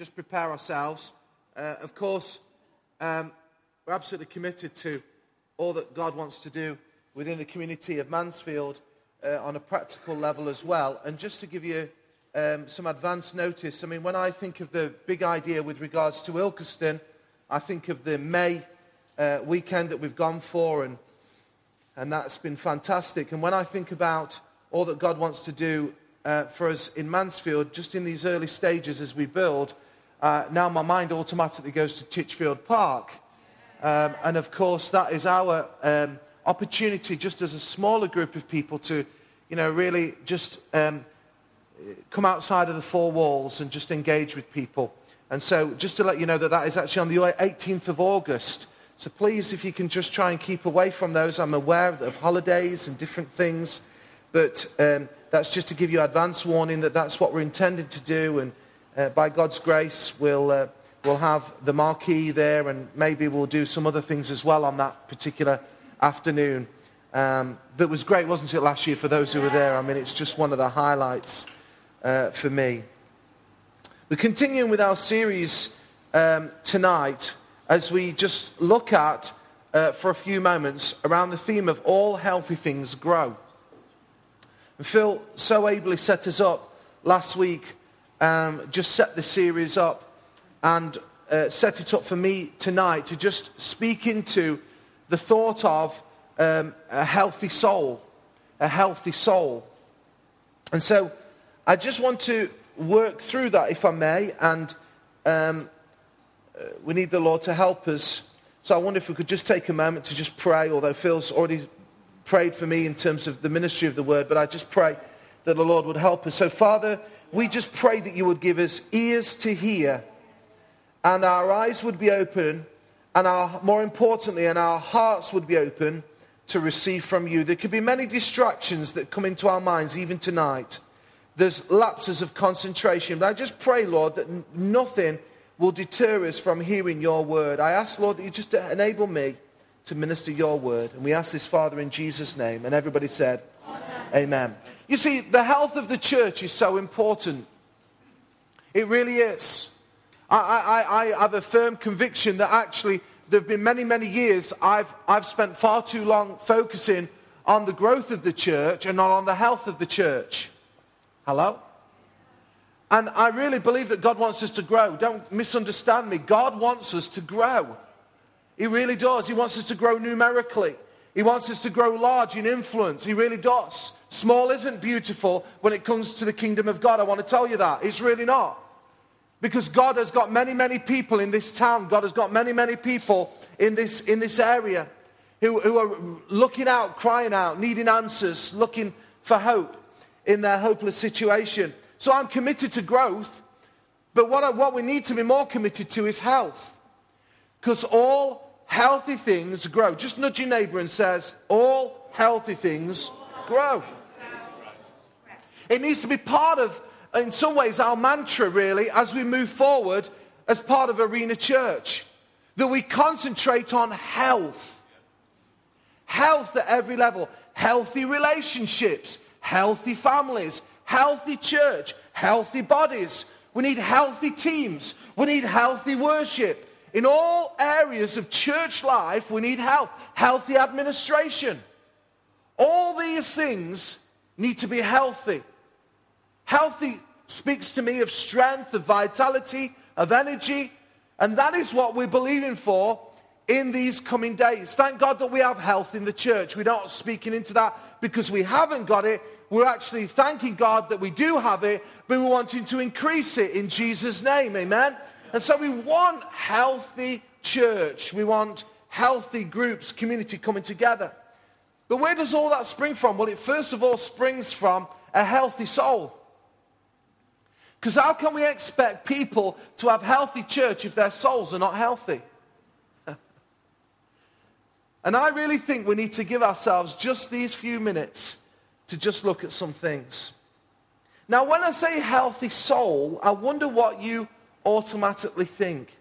just prepare ourselves. Uh, of course, um, we're absolutely committed to all that God wants to do within the community of Mansfield uh, on a practical level as well. And just to give you um, some advance notice, I mean, when I think of the big idea with regards to Ilkeston, I think of the May uh, weekend that we've gone for, and, and that's been fantastic. And when I think about all that God wants to do uh, for us in Mansfield, just in these early stages as we build, uh, now my mind automatically goes to Titchfield Park. Um, and of course, that is our um, opportunity, just as a smaller group of people, to, you know, really just um, come outside of the four walls and just engage with people. And so, just to let you know that that is actually on the 18th of August. So please, if you can just try and keep away from those, I'm aware of holidays and different things, but um, that's just to give you advance warning that that's what we're intending to do. And by God's grace, we'll, uh, we'll have the marquee there, and maybe we'll do some other things as well on that particular afternoon. Um, that was great, wasn't it, last year for those who were there? I mean, it's just one of the highlights uh, for me. We're continuing with our series um, tonight as we just look at, uh, for a few moments, around the theme of all healthy things grow. And Phil so ably set us up last week, um, just set the series up and uh, set it up for me tonight to just speak into the thought of um, a healthy soul. A healthy soul. And so I just want to work through that, if I may, and um, uh, we need the Lord to help us. So I wonder if we could just take a moment to just pray, although Phil's already prayed for me in terms of the ministry of the word, but I just pray that the Lord would help us. So, Father, we just pray that you would give us ears to hear and our eyes would be open, and our, more importantly, and our hearts would be open to receive from you. There could be many distractions that come into our minds even tonight. There's lapses of concentration, but I just pray, Lord, that nothing will deter us from hearing your word. I ask, Lord, that you just enable me to minister your word. And we ask this, Father, in Jesus' name. And everybody said, Amen. Amen. You see, the health of the church is so important. It really is. I, I, I have a firm conviction that actually there have been many, many years I've, I've spent far too long focusing on the growth of the church and not on the health of the church. Hello? And I really believe that God wants us to grow. Don't misunderstand me. God wants us to grow. He really does. He wants us to grow numerically. He wants us to grow large in influence. He really does. Small isn't beautiful when it comes to the kingdom of God. I want to tell you that. It's really not. Because God has got many, many people in this town. God has got many, many people in this, in this area who, who are looking out, crying out, needing answers, looking for hope in their hopeless situation. So I'm committed to growth, but what, I, what we need to be more committed to is health. Because all healthy things grow. Just nudge your neighbor and says, all healthy things grow. It needs to be part of, in some ways, our mantra, really, as we move forward as part of Arena Church. That we concentrate on health. Health at every level. Healthy relationships, healthy families, healthy church, healthy bodies. We need healthy teams. We need healthy worship. In all areas of church life, we need health, healthy administration. All these things need to be healthy. Healthy speaks to me of strength, of vitality, of energy, and that is what we're believing for in these coming days. Thank God that we have health in the church. We're not speaking into that because we haven't got it. We're actually thanking God that we do have it, but we're wanting to increase it in Jesus' name. Amen. And so we want healthy church. We want healthy groups, community coming together. But where does all that spring from? Well, it first of all springs from a healthy soul. Because how can we expect people to have healthy church if their souls are not healthy? and I really think we need to give ourselves just these few minutes to just look at some things. Now, when I say healthy soul, I wonder what you automatically think.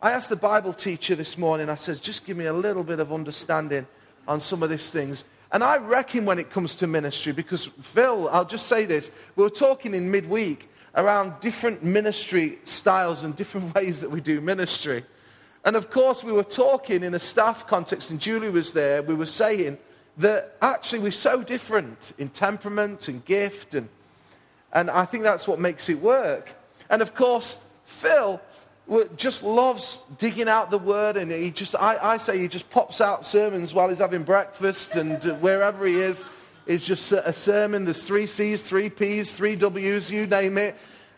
I asked the Bible teacher this morning, I said, just give me a little bit of understanding on some of these things. And I reckon when it comes to ministry, because Phil, I'll just say this, we were talking in midweek, around different ministry styles and different ways that we do ministry. And of course, we were talking in a staff context, and Julie was there. We were saying that actually we're so different in temperament and gift, and, and I think that's what makes it work. And of course, Phil just loves digging out the word, and he just, I, I say, he just pops out sermons while he's having breakfast and uh, wherever he is is just a sermon. There's three C's, three P's, three W's, you name it,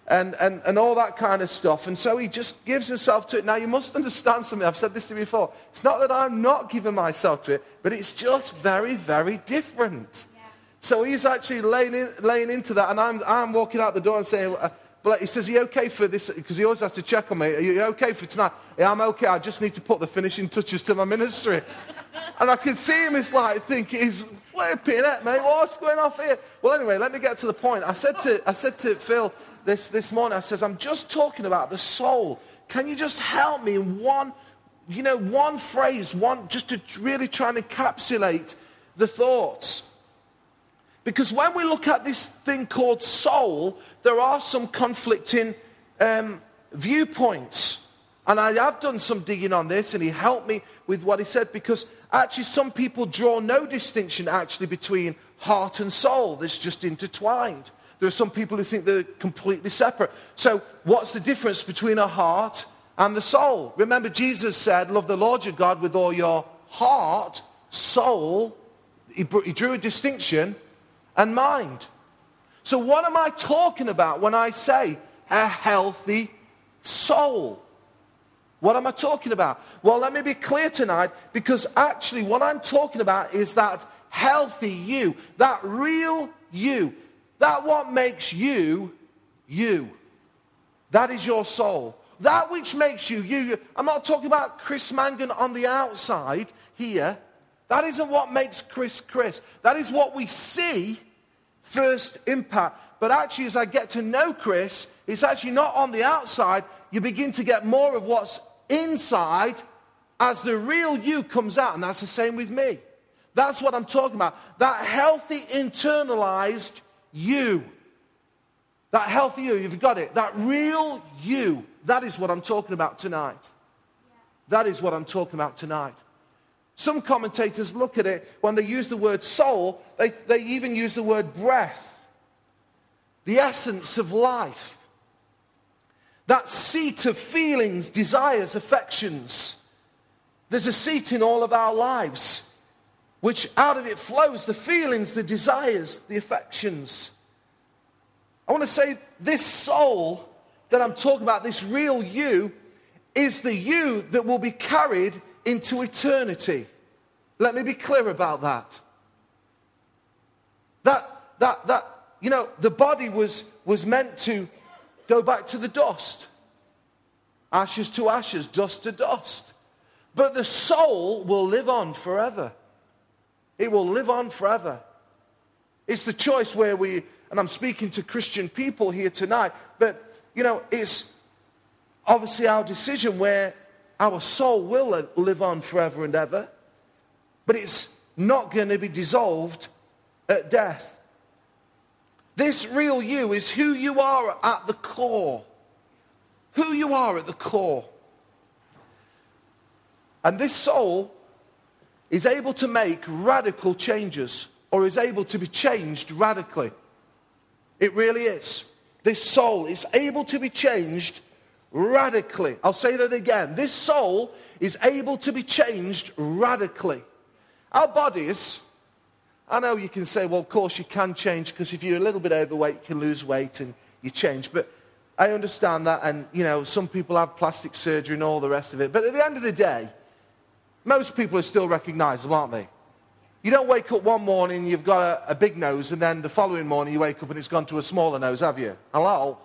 and, and, and all that kind of stuff. And so he just gives himself to it. Now, you must understand something. I've said this to you before. It's not that I'm not giving myself to it, but it's just very, very different. Yeah. So he's actually laying, in, laying into that, and I'm, I'm walking out the door and saying, uh, but he says, Are you okay for this? Because he always has to check on me. Are you okay for tonight? Yeah, I'm okay. I just need to put the finishing touches to my ministry. and I can see him, it's like, thinking, he's flipping it, mate. What's going off here? Well, anyway, let me get to the point. I said to, I said to Phil this, this morning, I says, I'm just talking about the soul. Can you just help me in one, you know, one phrase, one, just to really try and encapsulate the thoughts? Because when we look at this thing called soul, there are some conflicting um, viewpoints. And I have done some digging on this, and he helped me with what he said because actually, some people draw no distinction actually between heart and soul. That's just intertwined. There are some people who think they're completely separate. So, what's the difference between a heart and the soul? Remember, Jesus said, Love the Lord your God with all your heart, soul. He, he drew a distinction and mind. So, what am I talking about when I say a healthy soul? What am I talking about? Well, let me be clear tonight because actually, what I'm talking about is that healthy you, that real you, that what makes you you. That is your soul. That which makes you you. I'm not talking about Chris Mangan on the outside here. That isn't what makes Chris Chris. That is what we see first impact. But actually, as I get to know Chris, it's actually not on the outside. You begin to get more of what's inside as the real you comes out. And that's the same with me. That's what I'm talking about. That healthy, internalized you. That healthy you, you've got it. That real you. That is what I'm talking about tonight. That is what I'm talking about tonight. Some commentators look at it, when they use the word soul, they, they even use the word breath, the essence of life. That seat of feelings, desires, affections. There's a seat in all of our lives, which out of it flows the feelings, the desires, the affections. I want to say this soul that I'm talking about, this real you, is the you that will be carried into eternity. Let me be clear about that. That, that, that, you know, the body was, was meant to go back to the dust. Ashes to ashes, dust to dust. But the soul will live on forever. It will live on forever. It's the choice where we, and I'm speaking to Christian people here tonight, but, you know, it's obviously our decision where our soul will live on forever and ever, but it's not going to be dissolved at death. This real you is who you are at the core. Who you are at the core. And this soul is able to make radical changes or is able to be changed radically. It really is. This soul is able to be changed radically. I'll say that again. This soul is able to be changed radically. Our bodies, I know you can say, well, of course you can change because if you're a little bit overweight, you can lose weight and you change. But I understand that, and you know, some people have plastic surgery and all the rest of it. But at the end of the day, most people are still recognizable, aren't they? You don't wake up one morning, you've got a, a, big nose, and then the following morning you wake up and it's gone to a smaller nose, have you? Hello?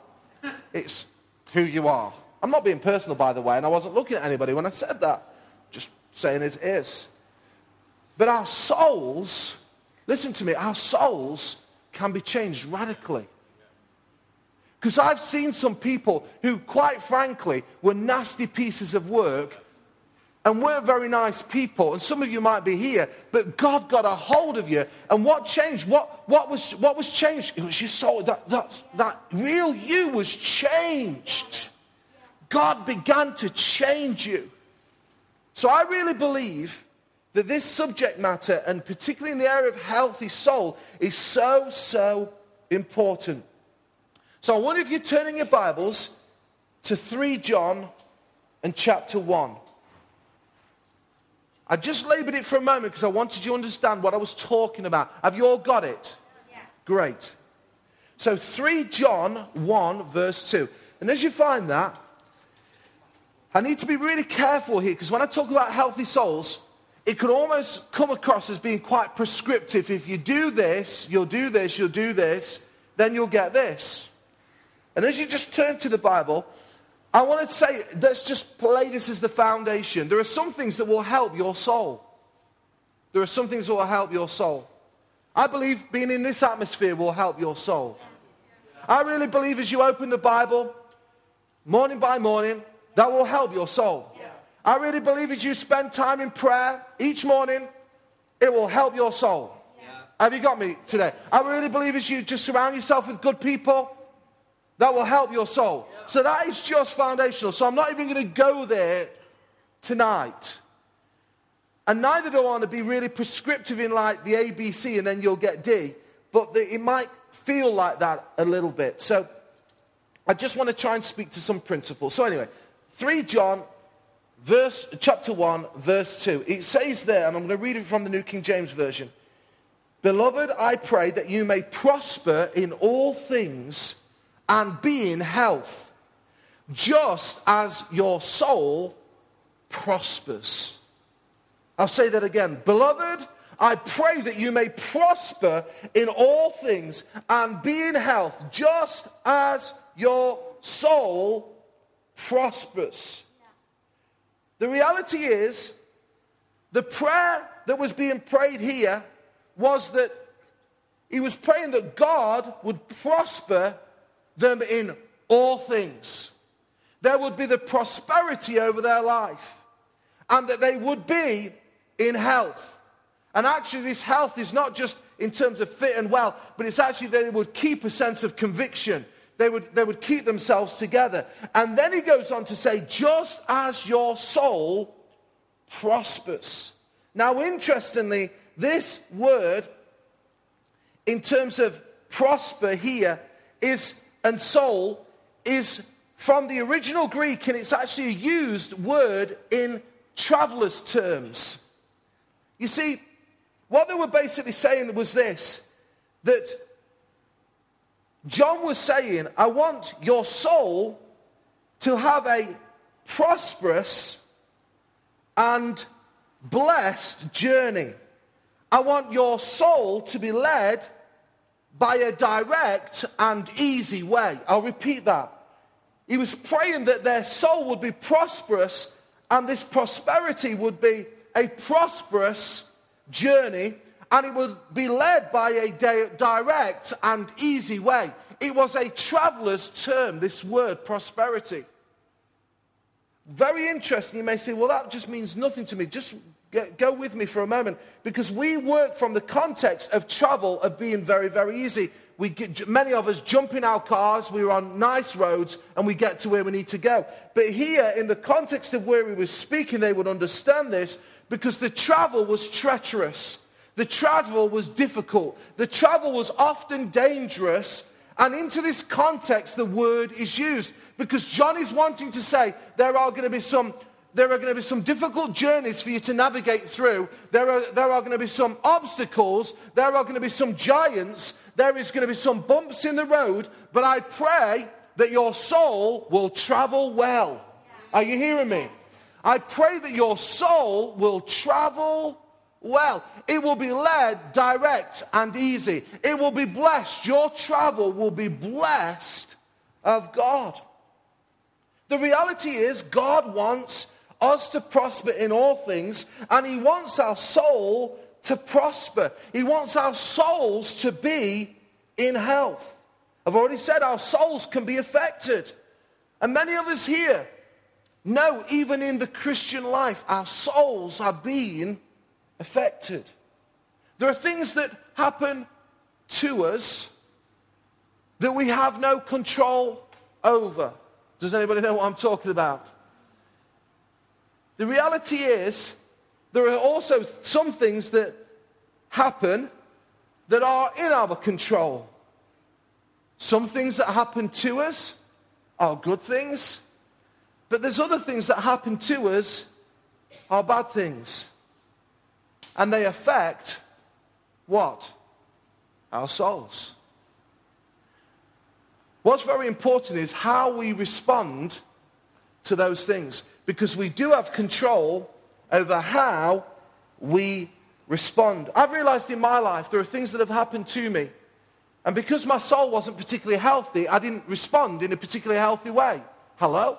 It's who you are. I'm not being personal, by the way, and I wasn't looking at anybody when I said that. Just saying it is. But our souls, listen to me, our souls can be changed radically. Because I've seen some people who, quite frankly, were nasty pieces of work and weren't very nice people, and some of you might be here, but God got a hold of you. And what changed? What, what, was, what was changed? It was your soul. That, that, that real you was changed. God began to change you. So I really believe that this subject matter, and particularly in the area of healthy soul, is so, so important. So I wonder if you're turning your Bibles to 3 John and chapter 1. I just labeled it for a moment because I wanted you to understand what I was talking about. Have you all got it? Yeah. Great. So 3 John 1, verse 2. And as you find that, I need to be really careful here because when I talk about healthy souls, it can almost come across as being quite prescriptive. If you do this, you'll do this, you'll do this, then you'll get this. And as you just turn to the Bible, I want to say, let's just play this as the foundation. There are some things that will help your soul. There are some things that will help your soul. I believe being in this atmosphere will help your soul. I really believe as you open the Bible, morning by morning, that will help your soul. I really believe as you spend time in prayer each morning, it will help your soul. Have you got me today? I really believe as you just surround yourself with good people, that will help your soul. So that is just foundational. So I'm not even going to go there tonight. And neither do I want to be really prescriptive in like the ABC and then you'll get D. But the, it might feel like that a little bit. So I just want to try and speak to some principles. So anyway, 3 John verse chapter 1 verse 2. It says there and I'm going to read it from the New King James version. Beloved, I pray that you may prosper in all things and be in health, just as your soul prospers. I'll say that again. Beloved, I pray that you may prosper in all things and be in health, just as your soul prospers. The reality is, the prayer that was being prayed here was that he was praying that God would prosper them in all things. There would be the prosperity over their life, and that they would be in health. And actually, this health is not just in terms of fit and well, but it's actually that it would keep a sense of conviction. They would, they would keep themselves together. And then he goes on to say, just as your soul prospers. Now, interestingly, this word, in terms of prosper here, is and soul is from the original Greek, and it's actually a used word in traveler's terms. You see, what they were basically saying was this that John was saying, I want your soul to have a prosperous and blessed journey. I want your soul to be led by a direct and easy way. I'll repeat that. He was praying that their soul would be prosperous and this prosperity would be a prosperous journey and it would be led by a direct and easy way. It was a traveler's term, this word, prosperity. Very interesting. You may say, well, that just means nothing to me. Just go with me for a moment because we work from the context of travel of being very, very easy. We get, many of us jump in our cars, we're on nice roads, and we get to where we need to go. But here, in the context of where he was speaking, they would understand this because the travel was treacherous. The travel was difficult. The travel was often dangerous. And into this context, the word is used because John is wanting to say there are going to be some there are going to be some difficult journeys for you to navigate through. There are, there are going to be some obstacles. There are going to be some giants. There is going to be some bumps in the road. But I pray that your soul will travel well. Are you hearing me? I pray that your soul will travel well. It will be led direct and easy. It will be blessed. Your travel will be blessed of God. The reality is, God wants us to prosper in all things, and He wants our soul to prosper. He wants our souls to be in health. I've already said our souls can be affected. And many of us here, know, even in the Christian life, our souls are being affected. There are things that happen to us that we have no control over. Does anybody know what I'm talking about? The reality is, there are also some things that happen that are in our control. Some things that happen to us are good things, but there's other things that happen to us are bad things. And they affect what? Our souls. What's very important is how we respond to those things because we do have control over how we respond. I've realized in my life there are things that have happened to me, and because my soul wasn't particularly healthy, I didn't respond in a particularly healthy way. Hello?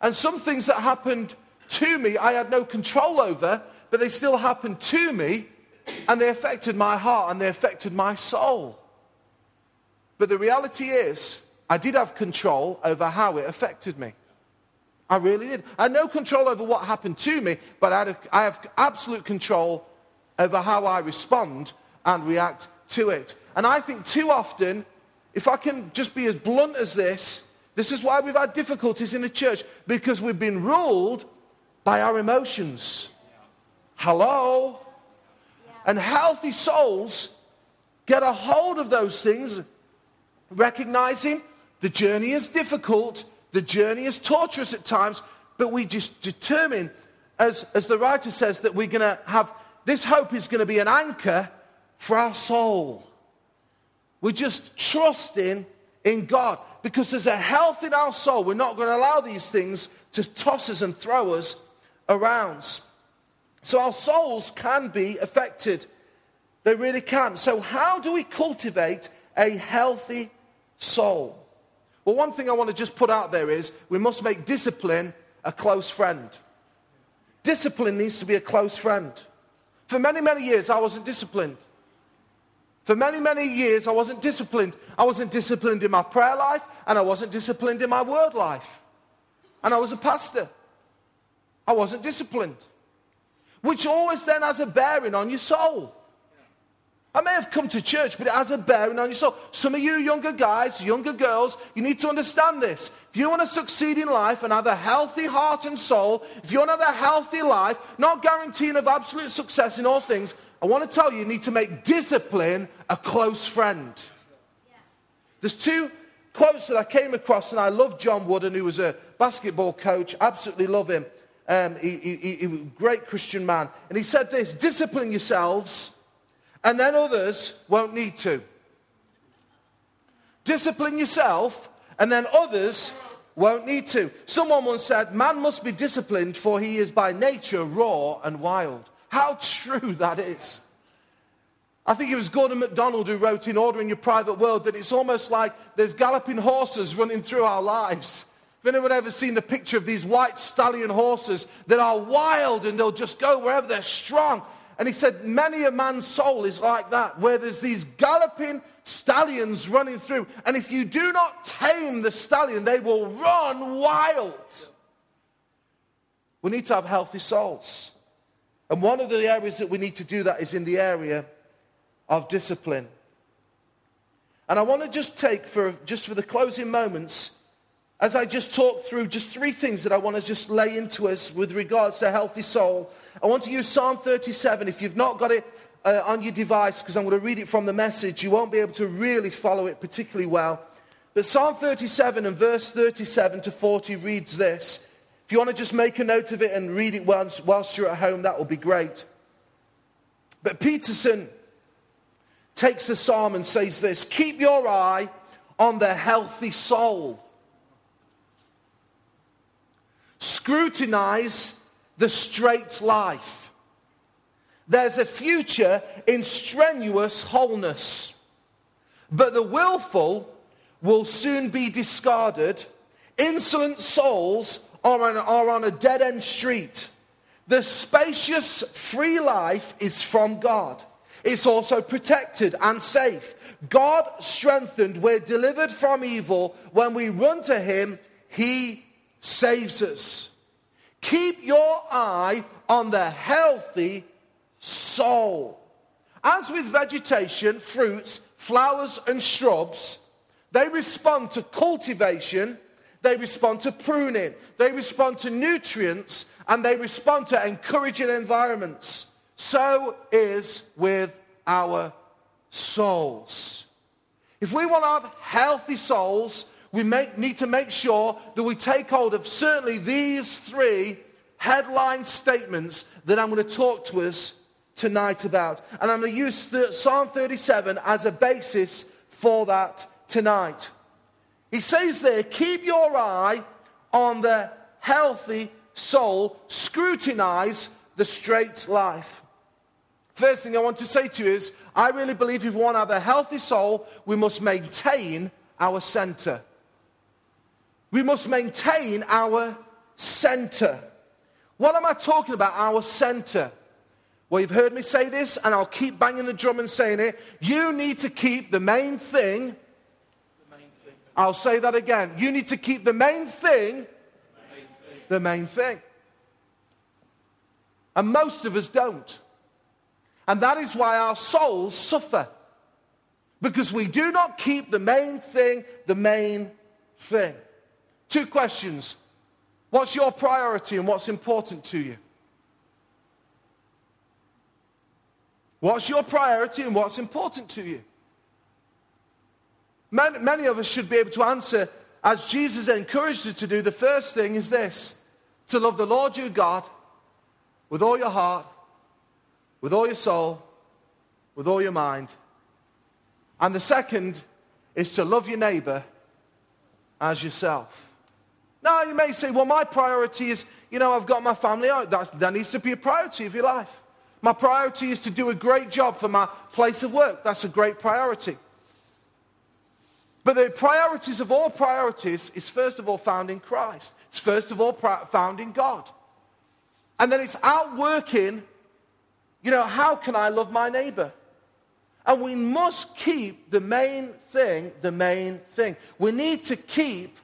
And some things that happened to me I had no control over, but they still happened to me, and they affected my heart and they affected my soul. But the reality is, I did have control over how it affected me. I really did. I had no control over what happened to me, but I, have absolute control over how I respond and react to it. And I think too often, if I can just be as blunt as this, this is why we've had difficulties in the church, because we've been ruled by our emotions. Hello? And healthy souls get a hold of those things, recognizing the journey is difficult, the journey is torturous at times, but we just determine, as, as the writer says, that we're going to have this hope is going to be an anchor for our soul. We're just trusting in God because there's a health in our soul. We're not going to allow these things to toss us and throw us around. So our souls can be affected. They really can. So, how do we cultivate a healthy soul? Well, one thing I want to just put out there is we must make discipline a close friend. Discipline needs to be a close friend. For many, many years, I wasn't disciplined. For many, many years, I wasn't disciplined. I wasn't disciplined in my prayer life, and I wasn't disciplined in my word life. And I was a pastor. I wasn't disciplined, which always then has a bearing on your soul. I may have come to church, but it has a bearing on you. So, some of you younger guys, younger girls, you need to understand this. If you want to succeed in life and have a healthy heart and soul, if you want to have a healthy life, not guaranteeing of absolute success in all things, I want to tell you, you need to make discipline a close friend. There's two quotes that I came across, and I love John Wooden, who was a basketball coach. Absolutely love him. Um, he, he, he, great Christian man. And he said this discipline yourselves and then others won't need to. Discipline yourself, and then others won't need to. Someone once said, Man must be disciplined, for he is by nature raw and wild. How true that is. I think it was Gordon MacDonald who wrote in Ordering Your Private World that it's almost like there's galloping horses running through our lives. Have anyone ever seen the picture of these white stallion horses that are wild and they'll just go wherever they're strong? And he said, Many a man's soul is like that, where there's these galloping stallions running through. And if you do not tame the stallion, they will run wild. We need to have healthy souls. And one of the areas that we need to do that is in the area of discipline. And I want to just take for just for the closing moments as I just talk through just three things that I want to just lay into us with regards to a healthy soul. I want to use Psalm 37. If you've not got it uh, on your device, because I'm going to read it from the message, you won't be able to really follow it particularly well. But Psalm 37 and verse 37 to 40 reads this. If you want to just make a note of it and read it whilst, whilst you're at home, that will be great. But Peterson takes the psalm and says this Keep your eye on the healthy soul Scrutinize the straight life. There's a future in strenuous wholeness. But the willful will soon be discarded. Insolent souls are on, are on a dead end street. The spacious, free life is from God. It's also protected and safe. God strengthened, we're delivered from evil. When we run to Him, He saves us. Keep your eye on the healthy soul. As with vegetation, fruits, flowers, and shrubs, they respond to cultivation, they respond to pruning, they respond to nutrients, and they respond to encouraging environments. So is with our souls. If we want to have healthy souls, we make, need to make sure that we take hold of certainly these three headline statements that I'm going to talk to us tonight about. And I'm going to use Psalm 37 as a basis for that tonight. He says there, keep your eye on the healthy soul, scrutinize the straight life. First thing I want to say to you is I really believe if we want to have a healthy soul, we must maintain our center. We must maintain our center. What am I talking about? Our center. Well, you've heard me say this, and I'll keep banging the drum and saying it. You need to keep the main thing. The main thing. I'll say that again. You need to keep the main thing. The main thing. The main thing. And most of us don't. And that is why our souls suffer. Because we do not keep the main thing the main thing. Two questions. What's your priority and what's important to you? What's your priority and what's important to you? Many, many, of us should be able to answer, as Jesus encouraged us to do. The first thing is this to love the Lord your God with all your heart, with all your soul, with all your mind. And the second is to love your neighbor as yourself. Now, you may say, well, my priority is, you know, I've got my family. That, that needs to be a priority of your life. My priority is to do a great job for my place of work. That's a great priority. But the priorities of all priorities is first of all found in Christ. It's first of all found in God. And then it's outworking, you know, how can I love my neighbor? And we must keep the main thing the main thing. We need to keep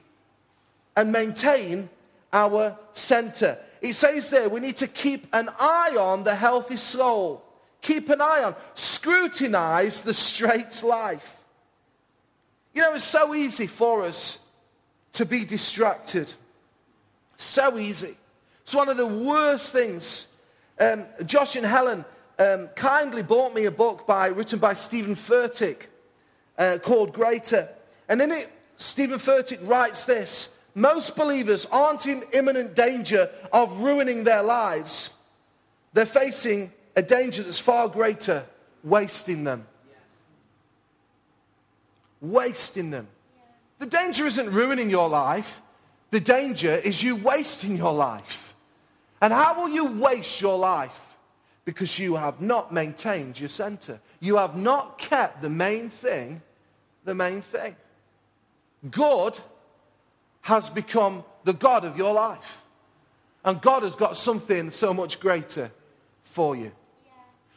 and maintain our center. It says there we need to keep an eye on the healthy soul. Keep an eye on, scrutinize the straight life. You know, it's so easy for us to be distracted. So easy. It's one of the worst things. Um, Josh and Helen um, kindly bought me a book by, written by Stephen Furtick uh, called Greater. And in it, Stephen Furtick writes this most believers aren't in imminent danger of ruining their lives. They're facing a danger that's far greater, wasting them. Wasting them. The danger isn't ruining your life, the danger is you wasting your life. And how will you waste your life? Because you have not maintained your center. You have not kept the main thing the main thing. God has become the God of your life. And God has got something so much greater for you.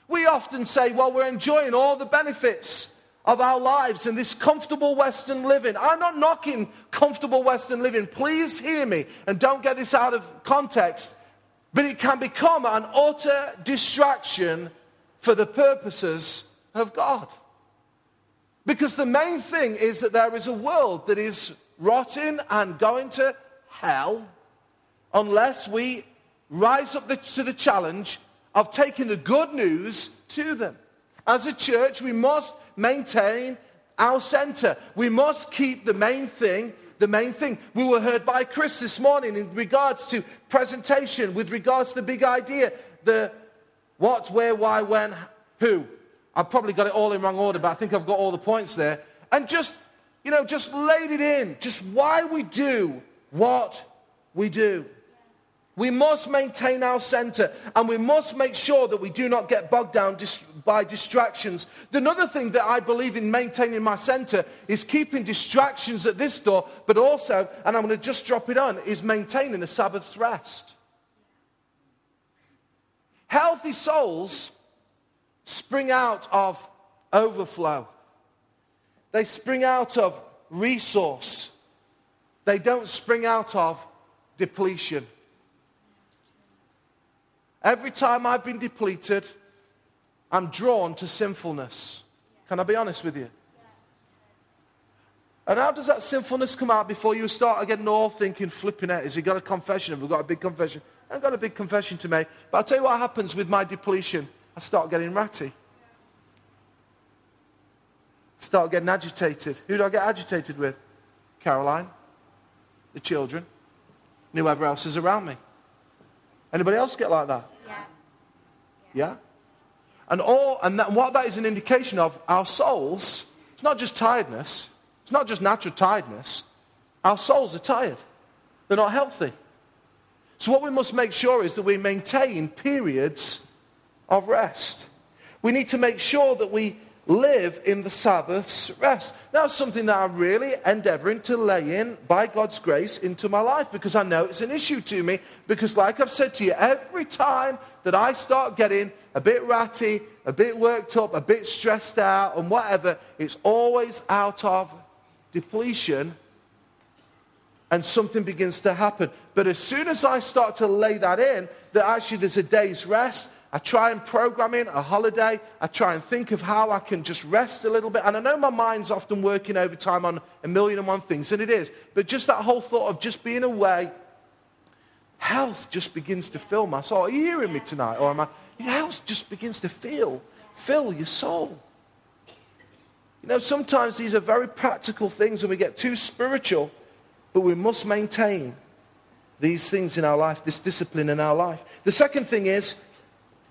We often say, well, we're enjoying all the benefits of our lives and this comfortable Western living. I'm not knocking comfortable Western living. Please hear me and don't get this out of context. But it can become an utter distraction for the purposes of God. Because the main thing is that there is a world that is rotting and going to hell unless we rise up the, to the challenge of taking the good news to them. As a church, we must maintain our center. We must keep the main thing the main thing. We were heard by Chris this morning in regards to presentation, with regards to the big idea, the what, where, why, when, who. I've probably got it all in wrong order, but I think I've got all the points there. And just you know, just laid it in, just why we do what we do. We must maintain our center and we must make sure that we do not get bogged down dis- by distractions. The another thing that I believe in maintaining my center is keeping distractions at this door, but also, and I'm going to just drop it on, is maintaining a Sabbath's rest. Healthy souls spring out of overflow. They spring out of resource. They don't spring out of depletion. Every time I've been depleted, I'm drawn to sinfulness. Can I be honest with you? And how does that sinfulness come out before you start getting all thinking, flipping out? Has he got a confession? Have we got a big confession? I have got a big confession to make. But I'll tell you what happens with my depletion. I start getting ratty. Start getting agitated. Who do I get agitated with? Caroline, the children, and whoever else is around me. Anybody else get like that? Yeah. Yeah? And all and that, what that is an indication of, our souls, it's not just tiredness, it's not just natural tiredness. Our souls are tired. They're not healthy. So what we must make sure is that we maintain periods of rest. We need to make sure that we live in the Sabbath's rest. Now, something that I'm really endeavoring to lay in, by God's grace, into my life because I know it's an issue to me. Because, like I've said to you, every time that I start getting a bit ratty, a bit worked up, a bit stressed out, and whatever, it's always out of depletion and something begins to happen. But as soon as I start to lay that in, that actually there's a day's rest, I try and program in a holiday. I try and think of how I can just rest a little bit. And I know my mind's often working overtime on a million and one things, and it is. But just that whole thought of just being away, health just begins to fill my soul. Are you hearing me tonight? Or am I? Health just begins to feel, fill your soul. You know, sometimes these are very practical things and we get too spiritual, but we must maintain these things in our life, this discipline in our life. The second thing is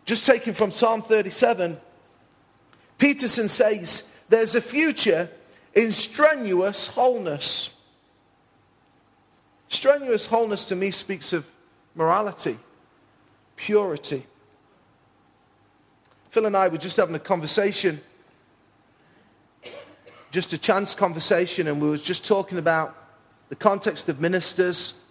just taken from Psalm 37, Peterson says, There's a future in strenuous wholeness. Strenuous wholeness to me speaks of morality, purity. Phil and I were just having a conversation, just a chance conversation, and we were just talking about the context of ministers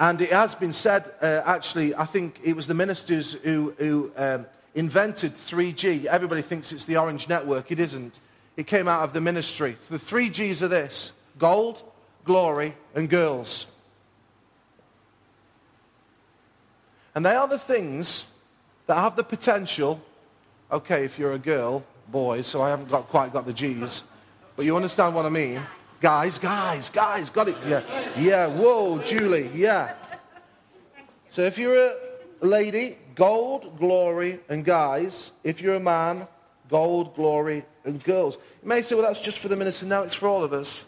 and it has been said, uh, actually, I think it was the ministers who, who um, invented 3G. Everybody thinks it's the Orange Network. It isn't. It came out of the ministry. The three G's are this gold, glory, and girls. And they are the things that have the potential. Okay, if you're a girl, boys, so I haven't got, quite got the G's, but you understand what I mean. Guys, guys, guys, got it. Yeah, yeah. Whoa, Julie. Yeah. So if you're a lady, gold, glory, and guys. If you're a man, gold, glory, and girls. You may say, well, that's just for the minister. No, it's for all of us.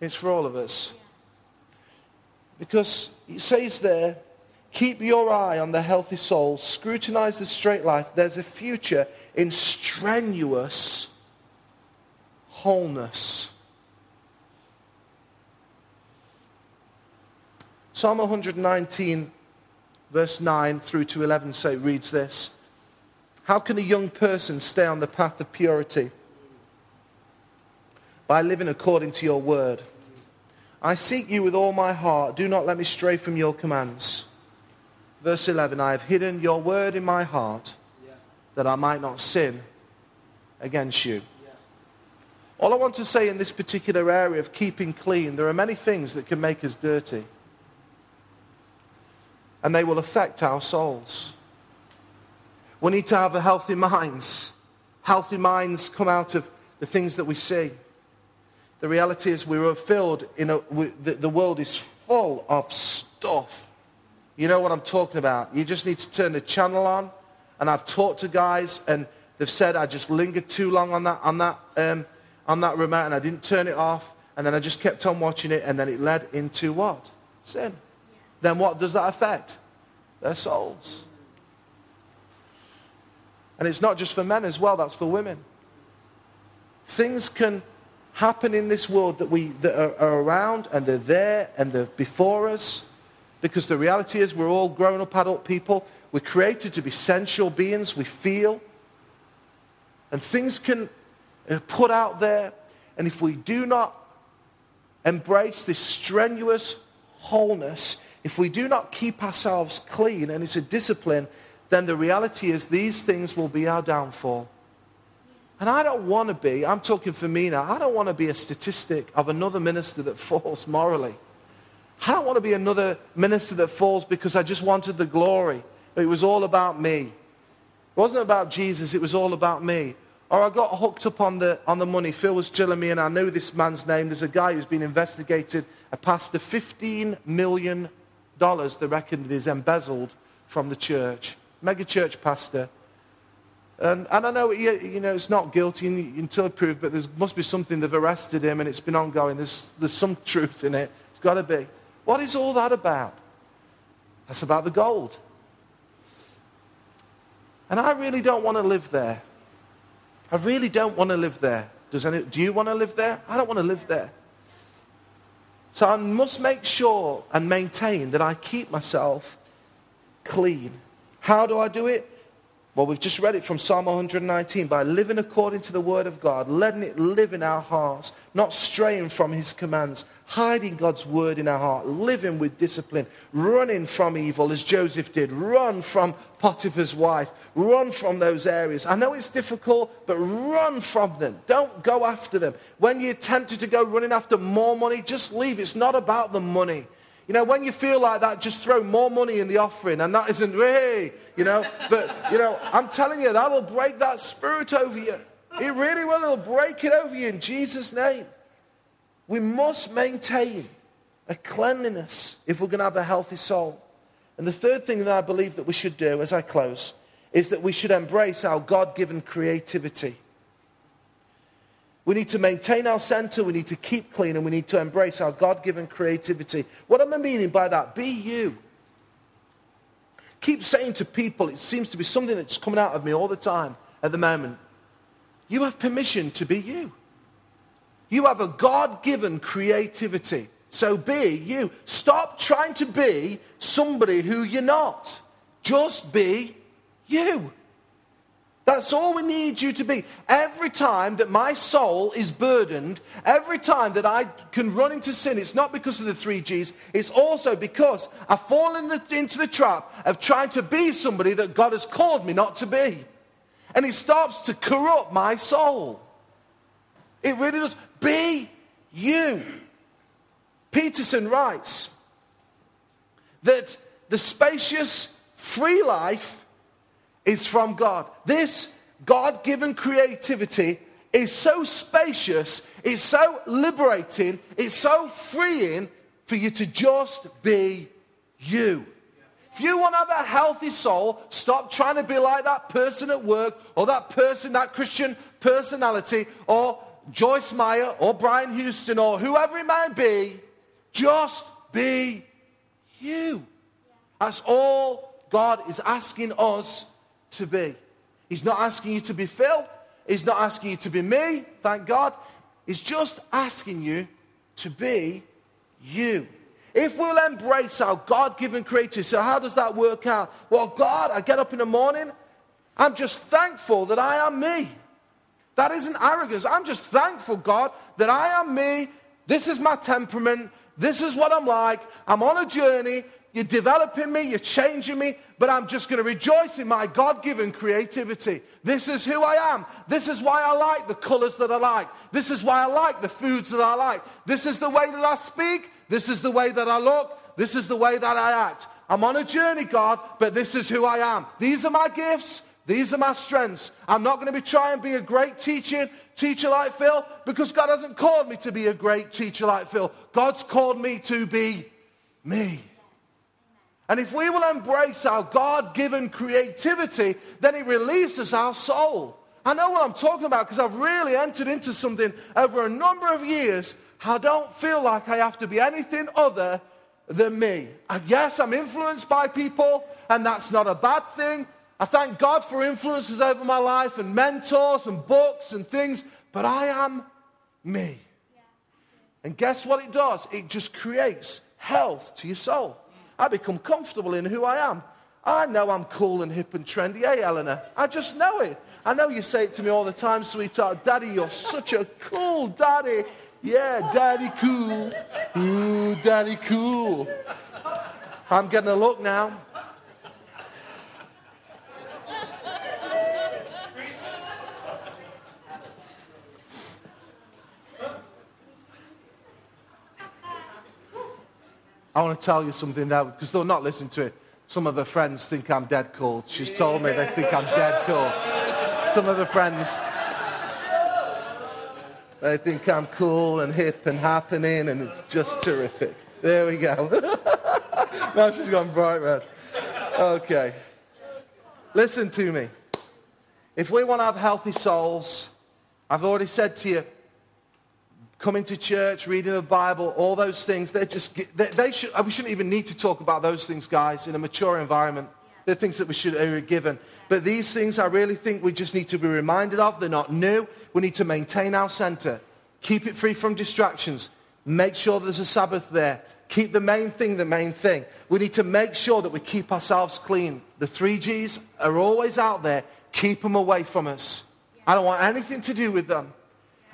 It's for all of us. Because it says there, keep your eye on the healthy soul, scrutinize the straight life. There's a future in strenuous wholeness. Psalm 119, verse 9 through to 11, say, reads this How can a young person stay on the path of purity? By living according to your word. I seek you with all my heart. Do not let me stray from your commands. Verse 11 I have hidden your word in my heart that I might not sin against you. All I want to say in this particular area of keeping clean, there are many things that can make us dirty. And they will affect our souls. We need to have healthy minds. Healthy minds come out of the things that we see. The reality is we're filled in a, we, the, the world is full of stuff. You know what I'm talking about. You just need to turn the channel on. And I've talked to guys and they've said I just lingered too long on that, on that um, on that remote and I didn't turn it off. And then I just kept on watching it. And then it led into what? Sin. Then what does that affect? Their souls. And it's not just for men as well, that's for women. Things can happen in this world that, we, that are, are around and they're there and they're before us. Because the reality is, we're all grown up adult people. We're created to be sensual beings. We feel. And things can Uh, put out there. And if we do not embrace this strenuous wholeness, if we do not keep ourselves clean, and it's a discipline, then the reality is these things will be our downfall. And I don't want to be, I'm talking for me now, I don't want to be a statistic of another minister that falls morally. I don't want to be another minister that falls because I just wanted the glory. It was all about me. It wasn't about Jesus, it was all about me. Or I got hooked up on the, on the money. Phil was telling me, and I know this man's name. There's a guy who's been investigated, a pastor, $15 million, they reckon, is embezzled from the church. Mega church pastor. And, and I know, you know, it's not guilty until proved, but there must be something they've arrested him and it's been ongoing. There's, there's some truth in it. It's got to be. What is all that about? That's about the gold. And I really don't want to live there. I really don't want to live there. Does any, do you want to live there? I don't want to live there. So I must make sure and maintain that I keep myself clean. How do I do it? Well, we've just read it from Psalm 119 by living according to the word of God, letting it live in our hearts, not straying from his commands, hiding God's word in our heart, living with discipline, running from evil as Joseph did, run from Potiphar's wife, run from those areas. I know it's difficult, but run from them. Don't go after them. When you're tempted to go running after more money, just leave. It's not about the money. You know, when you feel like that, just throw more money in the offering, and that isn't, hey, you know. But, you know, I'm telling you, that'll break that spirit over you. It really will. It'll break it over you in Jesus' name. We must maintain a cleanliness if we're going to have a healthy soul. And the third thing that I believe that we should do as I close is that we should embrace our God given creativity. We need to maintain our center, we need to keep clean, and we need to embrace our God given creativity. What am I meaning by that? Be you. Keep saying to people, it seems to be something that's coming out of me all the time at the moment. You have permission to be you. You have a God given creativity. So be you. Stop trying to be somebody who you're not. Just be you. That's all we need you to be. Every time that my soul is burdened, every time that I can run into sin, it's not because of the three G's, it's also because I've fallen into the trap of trying to be somebody that God has called me not to be. And it starts to corrupt my soul. It really does. Be you. Peterson writes that the spacious, free life is from God. This God given creativity is so spacious, it's so liberating, it's so freeing for you to just be you. If you want to have a healthy soul, stop trying to be like that person at work or that person, that Christian personality or Joyce Meyer or Brian Houston or whoever it may be. Just be you. That's all God is asking us to be. He's not asking you to be Phil. He's not asking you to be me, thank God. He's just asking you to be you. If we'll embrace our God given creativity, so how does that work out? Well, God, I get up in the morning, I'm just thankful that I am me. That isn't arrogance. I'm just thankful, God, that I am me. This is my temperament. This is what I'm like. I'm on a journey. You're developing me, you're changing me, but I'm just going to rejoice in my God given creativity. This is who I am. This is why I like the colors that I like. This is why I like the foods that I like. This is the way that I speak. This is the way that I look. This is the way that I act. I'm on a journey, God, but this is who I am. These are my gifts. These are my strengths. I'm not going to be trying to be a great teacher, teacher like Phil, because God hasn't called me to be a great teacher like Phil. God's called me to be me. And if we will embrace our God given creativity, then it releases our soul. I know what I'm talking about because I've really entered into something over a number of years. I don't feel like I have to be anything other than me. And yes, I'm influenced by people, and that's not a bad thing. I thank God for influences over my life and mentors and books and things, but I am me. And guess what it does? It just creates health to your soul. I become comfortable in who I am. I know I'm cool and hip and trendy. Hey, Eleanor, I just know it. I know you say it to me all the time, sweetheart. Daddy, you're such a cool daddy. Yeah, daddy cool. Ooh, daddy cool. I'm getting a look now. I want to tell you something there because they'll not listen to it. Some of her friends think I'm dead cool. She's told me they think I'm dead cool. Some of her friends, they think I'm cool and hip and happening and it's just terrific. There we go. now she's gone bright red. Okay. Listen to me. If we want to have healthy souls, I've already said to you, coming to church, reading the Bible, all those things, they're just, they, they should, uh, we shouldn't even need to talk about those things, guys, in a mature environment. They're things that we should be given. But these things I really think we just need to be reminded of. They're not new. We need to maintain our center, keep it free from distractions, make sure there's a Sabbath there, keep the main thing the main thing. We need to make sure that we keep ourselves clean. The three G's are always out there. Keep them away from us. I don't want anything to do with them.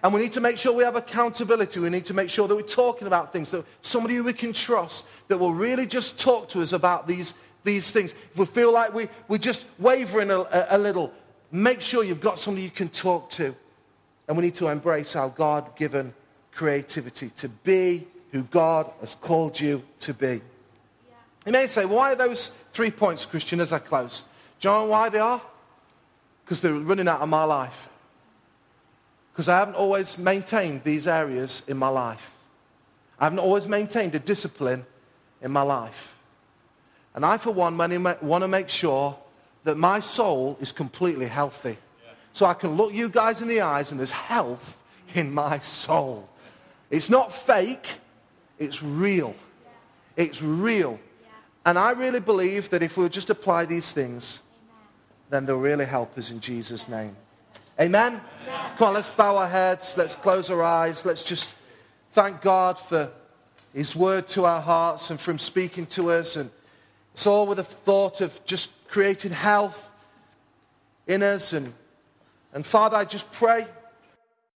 And we need to make sure we have accountability. We need to make sure that we're talking about things, that somebody who we can trust that will really just talk to us about these, these things. If we feel like we, we're just wavering a, a, a little, make sure you've got somebody you can talk to. And we need to embrace our God given creativity to be who God has called you to be. Yeah. You may say, why are those three points, Christian, as I close? John, why they are? Because they're running out of my life because I haven't always maintained these areas in my life. I haven't always maintained a discipline in my life. And I, for one, want to make sure that my soul is completely healthy. So I can look you guys in the eyes and there's health in my soul. It's not fake, it's real. It's real. And I really believe that if we'll just apply these things, then they'll really help us in Jesus' name. Amen? Come on, let's bow our heads. Let's close our eyes. Let's just thank God for His word to our hearts and for Him speaking to us. And it's all with a thought of just creating health in us. And, and Father, I just pray